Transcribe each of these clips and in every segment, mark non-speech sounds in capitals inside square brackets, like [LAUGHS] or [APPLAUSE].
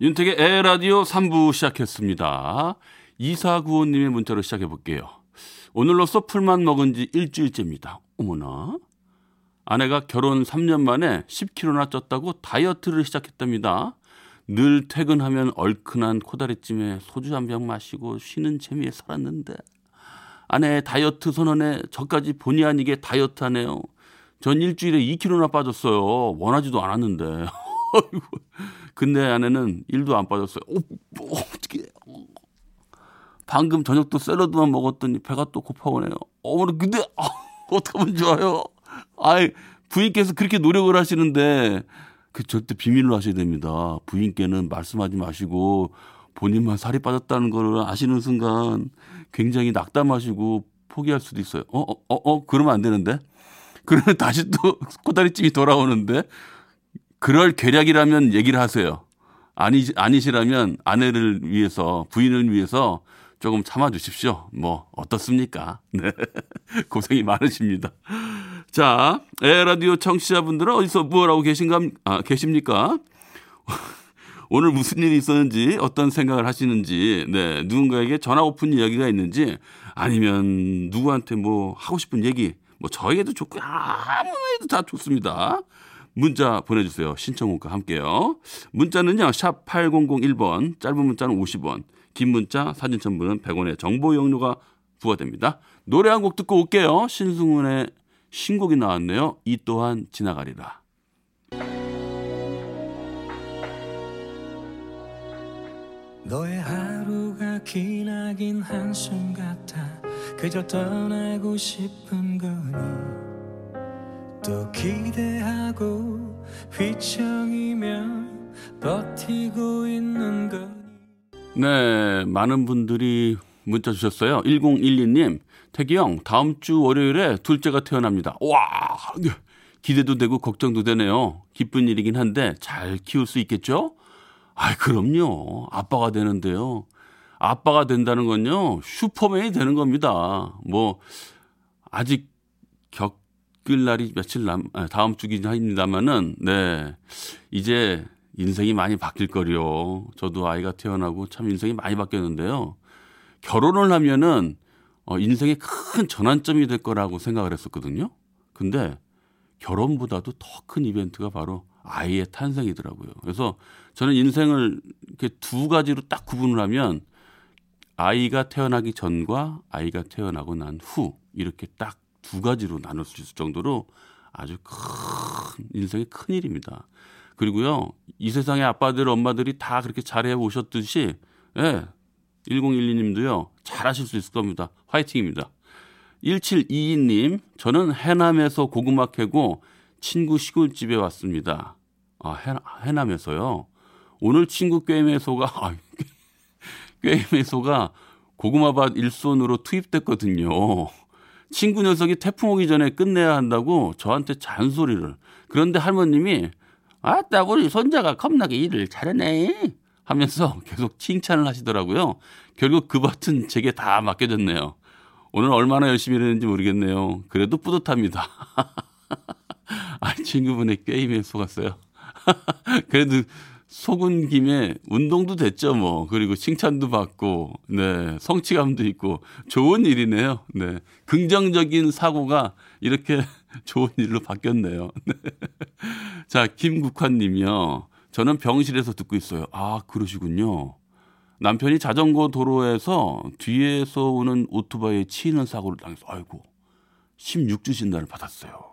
윤택의 에라디오 3부 시작했습니다. 2495님의 문자로 시작해 볼게요. 오늘로써 풀만 먹은 지 일주일째입니다. 어머나. 아내가 결혼 3년 만에 10kg나 쪘다고 다이어트를 시작했답니다. 늘 퇴근하면 얼큰한 코다리찜에 소주 한 병 마시고 쉬는 재미에 살았는데 아내의 다이어트 선언에 저까지 본의 아니게 다이어트 하네요. 전 일주일에 2kg나 빠졌어요. 원하지도 않았는데. [LAUGHS] 근데 아내는 1도 안 빠졌어요. 오, 뭐, 어떻게 방금 저녁도 샐러드만 먹었더니 배가 또 고파오네요. 어머나 근데 아, 어떡하면 좋아요. 아이 부인께서 그렇게 노력을 하시는데 그 절대 비밀로 하셔야 됩니다. 부인께는 말씀하지 마시고 본인만 살이 빠졌다는 걸 아시는 순간 굉장히 낙담하시고 포기할 수도 있어요. 어, 어, 어, 어 그러면 안 되는데? 그러면 다시 또 [LAUGHS] 코다리찜이 돌아오는데 그럴 계략이라면 얘기를 하세요. 아니, 아니시라면 아내를 위해서, 부인을 위해서 조금 참아 주십시오. 뭐, 어떻습니까? [LAUGHS] 네. 고생이 많으십니다. 자, 에라디오 청취자분들은 어디서 뭐라고 계신가, 아, 계십니까? [LAUGHS] 오늘 무슨 일이 있었는지, 어떤 생각을 하시는지, 네, 누군가에게 전화 오픈 이야기가 있는지, 아니면 누구한테 뭐 하고 싶은 얘기, 뭐 저에게도 좋고, 아무에도 다 좋습니다. 문자 보내주세요. 신청곡과 함께요. 문자는요, 샵 8001번, 짧은 문자는 50원, 긴 문자, 사진 첨부는 100원의 정보 용료가 부과됩니다. 노래 한 곡 듣고 올게요. 신승훈의 신곡이 나왔네요. 이 또한 지나가리라. 너의 하루가 기나긴 한숨 같아 그저 떠나고 싶은 거니 또 기대하고 휘청이며 버티고 있는 거니 네, 많은 분들이 문자 주셨어요. 1012님, 태기 형, 다음 주 월요일에 둘째가 태어납니다. 와, 네, 기대도 되고 걱정도 되네요. 기쁜 일이긴 한데 잘 키울 수 있겠죠? 아이, 그럼요. 아빠가 되는데요. 아빠가 된다는 건요, 슈퍼맨이 되는 겁니다. 뭐, 아직 겪 을 날이 며칠 남, 아, 다음 주긴 합니다만은, 네. 이제 인생이 많이 바뀔 거요. 저도 아이가 태어나고 참 인생이 많이 바뀌었는데요. 결혼을 하면은, 어, 인생의 큰 전환점이 될 거라고 생각을 했었거든요. 근데 결혼보다도 더 큰 이벤트가 바로 아이의 탄생이더라고요. 그래서 저는 인생을 이렇게 두 가지로 딱 구분을 하면 아이가 태어나기 전과 아이가 태어나고 난 후 이렇게 딱 두 가지로 나눌 수 있을 정도로 아주 큰 인생의 큰 일입니다. 그리고요 이 세상의 아빠들 엄마들이 다 그렇게 잘해 오셨듯이 예 1012님도요 잘하실 수 있을 겁니다. 화이팅입니다. 1722님 저는 해남에서 고구마 캐고 친구 시골집에 왔습니다. 아 해 남, 에서요 오늘 친구 꿰매소가 [LAUGHS] 아, 꿰매소가 고구마밭 일손으로 투입됐거든요. 친구 녀석이 태풍 오기 전에 끝내야 한다고 저한테 잔소리를. 그런데 할머님이 아따 우리 손자가 겁나게 일을 잘하네 하면서 [LAUGHS] 계속 칭찬을 하시더라고요. 결국 그 밭은 제게 다 맡겨졌네요. 오늘 얼마나 열심히 일했는지 모르겠네요. 그래도 뿌듯합니다. [LAUGHS] 아, 친구분의 게임에 속았어요. [LAUGHS] 그래도 속은 김에 운동도 됐죠, 뭐. 그리고 칭찬도 받고, 네. 성취감도 있고, 좋은 일이네요. 네. 긍정적인 사고가 이렇게 [LAUGHS] 좋은 일로 바뀌었네요. 네. [LAUGHS] 자, 김국환 님이요. 저는 병실에서 듣고 있어요. 아, 그러시군요. 남편이 자전거 도로에서 뒤에서 오는 오토바이에 치이는 사고를 당해서, 아이고, 16주 진단을 받았어요.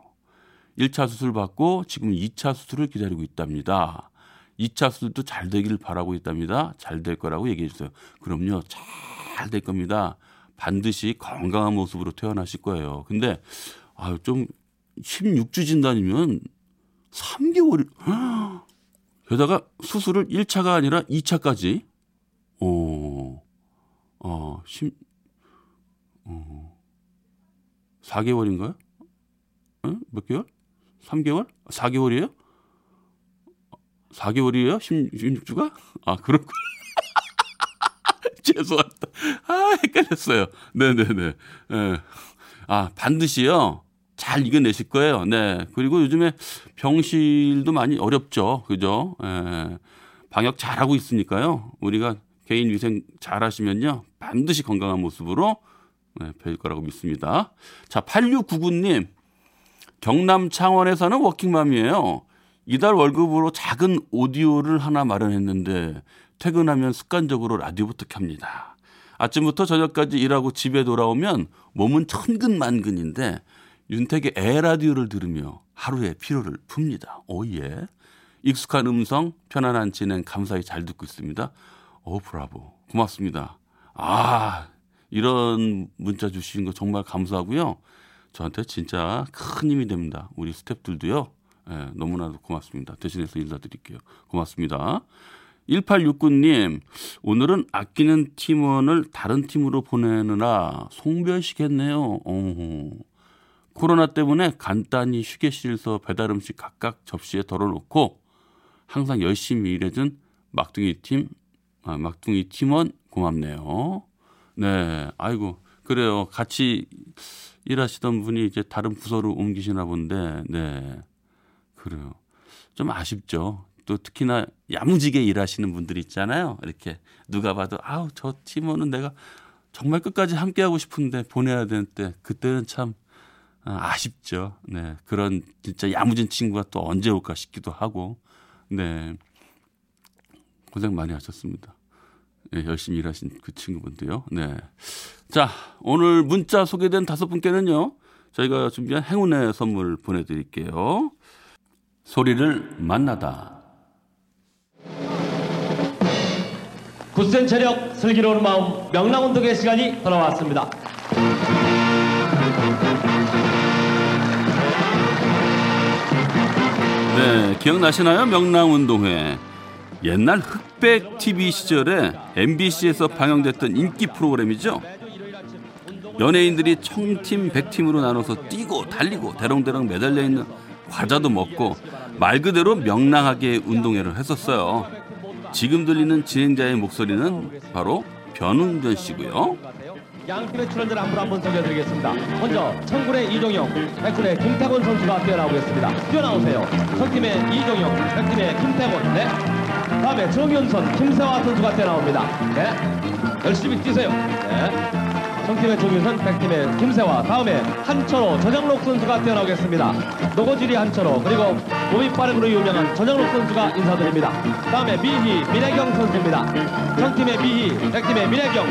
1차 수술 받고 지금 2차 수술을 기다리고 있답니다. 2차 수술도 잘 되기를 바라고 있답니다. 잘 될 거라고 얘기해 주세요. 그럼요. 잘 될 겁니다. 반드시 건강한 모습으로 태어나실 거예요. 근데 아유 좀 16주 진단이면 3개월 게다가 수술을 1차가 아니라 2차까지 어. 어, 10 어. 4개월인가요? 응? 몇 개월? 3개월? 4개월이에요? 4개월이에요? 16 주가? 아, 그렇군. [LAUGHS] 죄송합니다. 아, 헷갈렸어요. 네네네. 예. 아, 반드시요. 잘 이겨내실 거예요. 네. 그리고 요즘에 병실도 많이 어렵죠. 그죠? 예. 방역 잘하고 있으니까요. 우리가 개인 위생 잘 하시면요. 반드시 건강한 모습으로 네, 뵐 거라고 믿습니다. 자, 8699님. 경남 창원에 사는 워킹맘이에요. 이달 월급으로 작은 오디오를 하나 마련했는데 퇴근하면 습관적으로 라디오부터 켭니다. 아침부터 저녁까지 일하고 집에 돌아오면 몸은 천근만근인데 윤택의 에헤라디오를 들으며 하루의 피로를 풉니다. Oh yeah. 익숙한 음성, 편안한 진행 감사히 잘 듣고 있습니다. 오 브라보. 고맙습니다. 아, 이런 문자 주시는 거 정말 감사하고요. 저한테 진짜 큰 힘이 됩니다. 우리 스탭들도요. 예, 너무나도 고맙습니다. 대신해서 인사드릴게요. 고맙습니다. 1869님, 오늘은 아끼는 팀원을 다른 팀으로 보내느라 송별시겠네요. 어허. 코로나 때문에 간단히 휴게실에서 배달 음식 각각 접시에 덜어놓고 항상 열심히 일해준 막둥이 팀, 아, 막둥이 팀원 고맙네요. 네, 아이고 그래요. 같이 일하시던 분이 이제 다른 부서로 옮기시나 본데, 네, 그래요. 좀 아쉽죠. 또 특히나 야무지게 일하시는 분들 있잖아요. 이렇게 누가 봐도 아우 저 팀원은 내가 정말 끝까지 함께 하고 싶은데 보내야 되는데 그때는 참 아, 아쉽죠. 네. 그런 진짜 야무진 친구가 또 언제 올까 싶기도 하고. 네. 고생 많이 하셨습니다. 네, 열심히 일하신 그 친구분도요. 네. 자, 오늘 문자 소개된 다섯 분께는요. 저희가 준비한 행운의 선물 보내드릴게요. 소리를 만나다. 굳센 체력, 슬기로운 마음, 명랑운동의 시간이 돌아왔습니다. 네, 기억나시나요? 명랑운동회. 옛날 흑백 TV 시절에 MBC에서 방영됐던 인기 프로그램이죠. 연예인들이 청팀, 백팀으로 나눠서 뛰고 달리고 대롱대롱 매달려 있는 과자도 먹고 말 그대로 명랑하게 운동회를 했었어요. 지금 들리는 진행자의 목소리는 바로 변웅전 씨고요. 양 팀의 출연자 한분 한분 소개해드리겠습니다. 먼저 청군의 이종영, 백군의 김태곤 선수가 뛰어나오겠습니다. 뛰어나오세요. 청팀의 이종영, 백팀의 김태곤. 네. 다음에 정윤선, 김세화 선수가 뛰어나옵니다. 네. 열심히 뛰세요. 네. 청팀의 정윤선, 백팀의 김세화. 다음에 한철호, 전영록 선수가 뛰어나오겠습니다. 노고지리 한철호, 그리고 몸이 빠름으로 유명한 전영록 선수가 인사드립니다. 다음에 미희, 민혜경 선수입니다. 청팀의 미희, 백팀의 민혜경.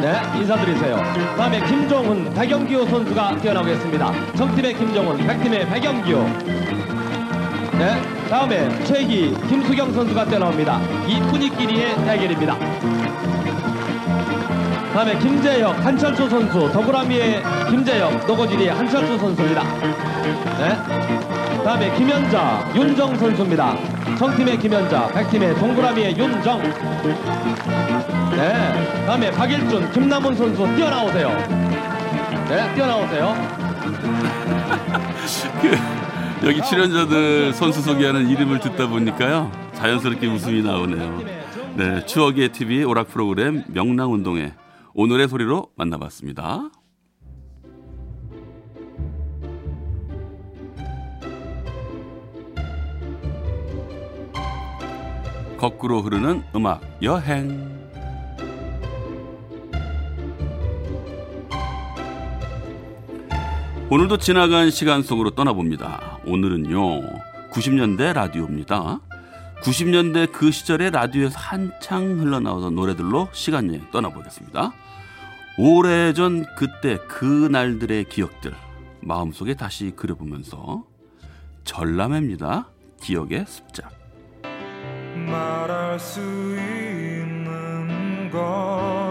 네, 인사드리세요. 다음에 김종훈, 백영기호 선수가 뛰어나오겠습니다. 정팀의 김종훈, 백팀의 백영기호. 네, 다음에 최희, 김수경 선수가 뛰어나옵니다. 이쁜이끼리의 대결입니다. 다음에 김재혁, 한철주 선수, 더불어미의 김재혁, 노고지리의 한철주 선수입니다. 네. 다음에 김현자, 윤정 선수입니다. 청팀의 김현자, 백팀의 동그라미의 윤정. 네. 다음에 박일준, 김남훈 선수 뛰어나오세요. 네, 뛰어나오세요. [LAUGHS] 여기 출연자들 선수 소개하는 이름을 듣다 보니까요. 자연스럽게 웃음이 나오네요. 네, 추억의 TV 오락 프로그램 명랑운동회 오늘의 소리로 만나봤습니다. 거꾸로 흐르는 음악 여행. 오늘도 지나간 시간 속으로 떠나봅니다. 오늘은요, 90년대 라디오입니다. 90년대 그 시절의 라디오에서 한창 흘러나오던 노래들로 시간 여행 떠나보겠습니다. 오래전 그때 그 날들의 기억들 마음속에 다시 그려보면서 전람회입니다. 기억의 습작. 말할 수 있는 것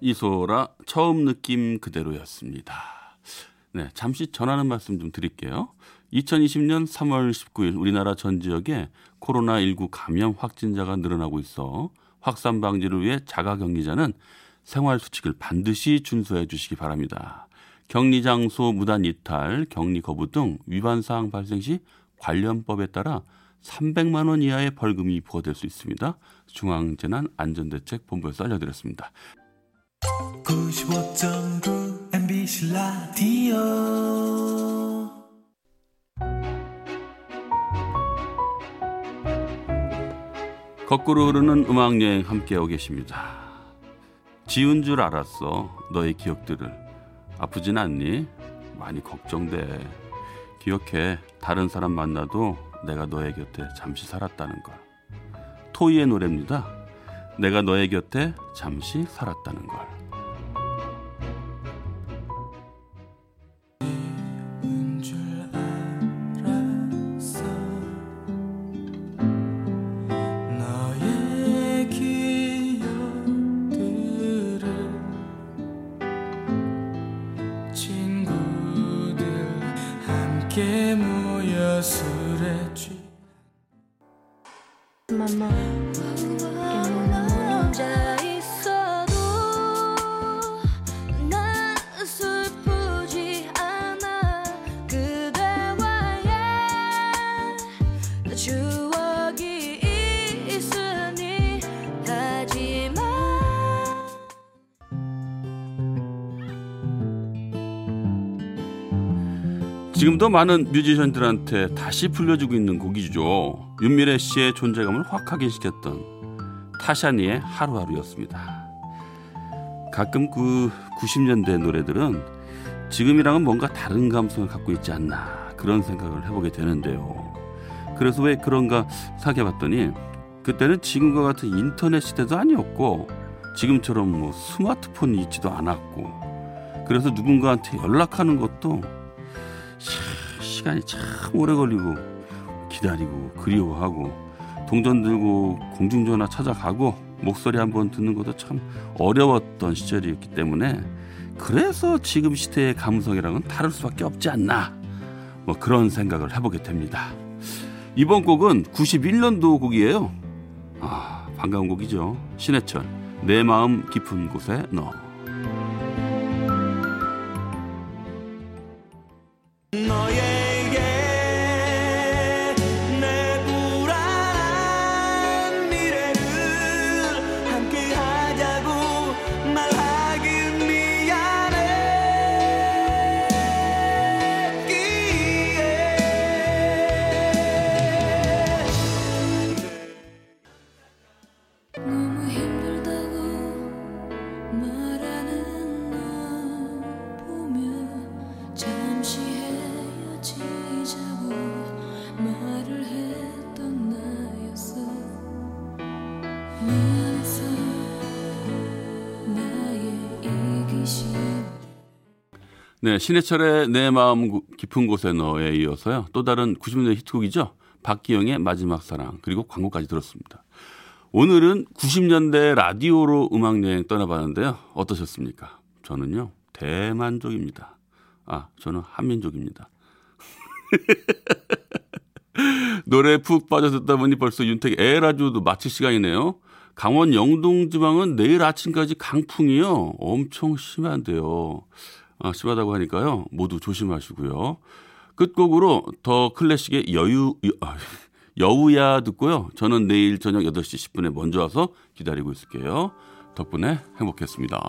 이소라 처음 느낌 그대로였습니다. 네, 잠시 전하는 말씀 좀 드릴게요. 2020년 3월 19일 우리나라 전 지역에 코로나19 감염 확진자가 늘어나고 있어 확산 방지를 위해 자가 격리자는 생활 수칙을 반드시 준수해 주시기 바랍니다. 격리 장소 무단 이탈, 격리 거부 등 위반 사항 발생 시 관련법에 따라 300만 원 이하의 벌금이 부과될 수 있습니다. 중앙재난안전대책본부에서 알려드렸습니다. 95.9 MBC 거꾸로 흐르는 음악 여행 함께하고 계십니다. 지운 줄 알았어 너의 기억들을 아프진 않니? 많이 걱정돼. 기억해 다른 사람 만나도 내가 너의 곁에 잠시 살았다는 걸. 토이의 노래입니다. 내가 너의 곁에 잠시 살았다는 걸. 함께 모여 술에 취 지금도 많은 뮤지션들한테 다시 불려주고 있는 곡이죠. 윤미래 씨의 존재감을 확 확인시켰던 타샤니의 하루하루였습니다. 가끔 그 90년대 노래들은 지금이랑은 뭔가 다른 감성을 갖고 있지 않나 그런 생각을 해보게 되는데요. 그래서 왜 그런가 생각해봤더니 그때는 지금과 같은 인터넷 시대도 아니었고 지금처럼 뭐 스마트폰이 있지도 않았고 그래서 누군가한테 연락하는 것도 참 시간이 참 오래 걸리고 기다리고 그리워하고 동전 들고 공중전화 찾아가고 목소리 한번 듣는 것도 참 어려웠던 시절이었기 때문에 그래서 지금 시대의 감성이랑은 다를 수밖에 없지 않나 뭐 그런 생각을 해보게 됩니다. 이번 곡은 91년도 곡이에요. 아 반가운 곡이죠. 신해철 내 마음 깊은 곳에 너. 너 네, 신해철의 내 마음 구- 깊은 곳에 너에 이어서요. 또 다른 90년대 히트곡이죠. 박기영의 마지막 사랑 그리고 광고까지 들었습니다. 오늘은 90년대 라디오로 음악 여행 떠나봤는데요. 어떠셨습니까? 저는요 대만족입니다. 아, 저는 한민족입니다. [LAUGHS] 노래 푹 빠져 듣다 보니 벌써 윤택 에라디오도 마칠 시간이네요. 강원 영동 지방은 내일 아침까지 강풍이요. 엄청 심한데요. 아, 심하다고 하니까요. 모두 조심하시고요. 끝곡으로 더 클래식의 여유, 여, 아, 여우야 듣고요. 저는 내일 저녁 8시 10분에 먼저 와서 기다리고 있을게요. 덕분에 행복했습니다.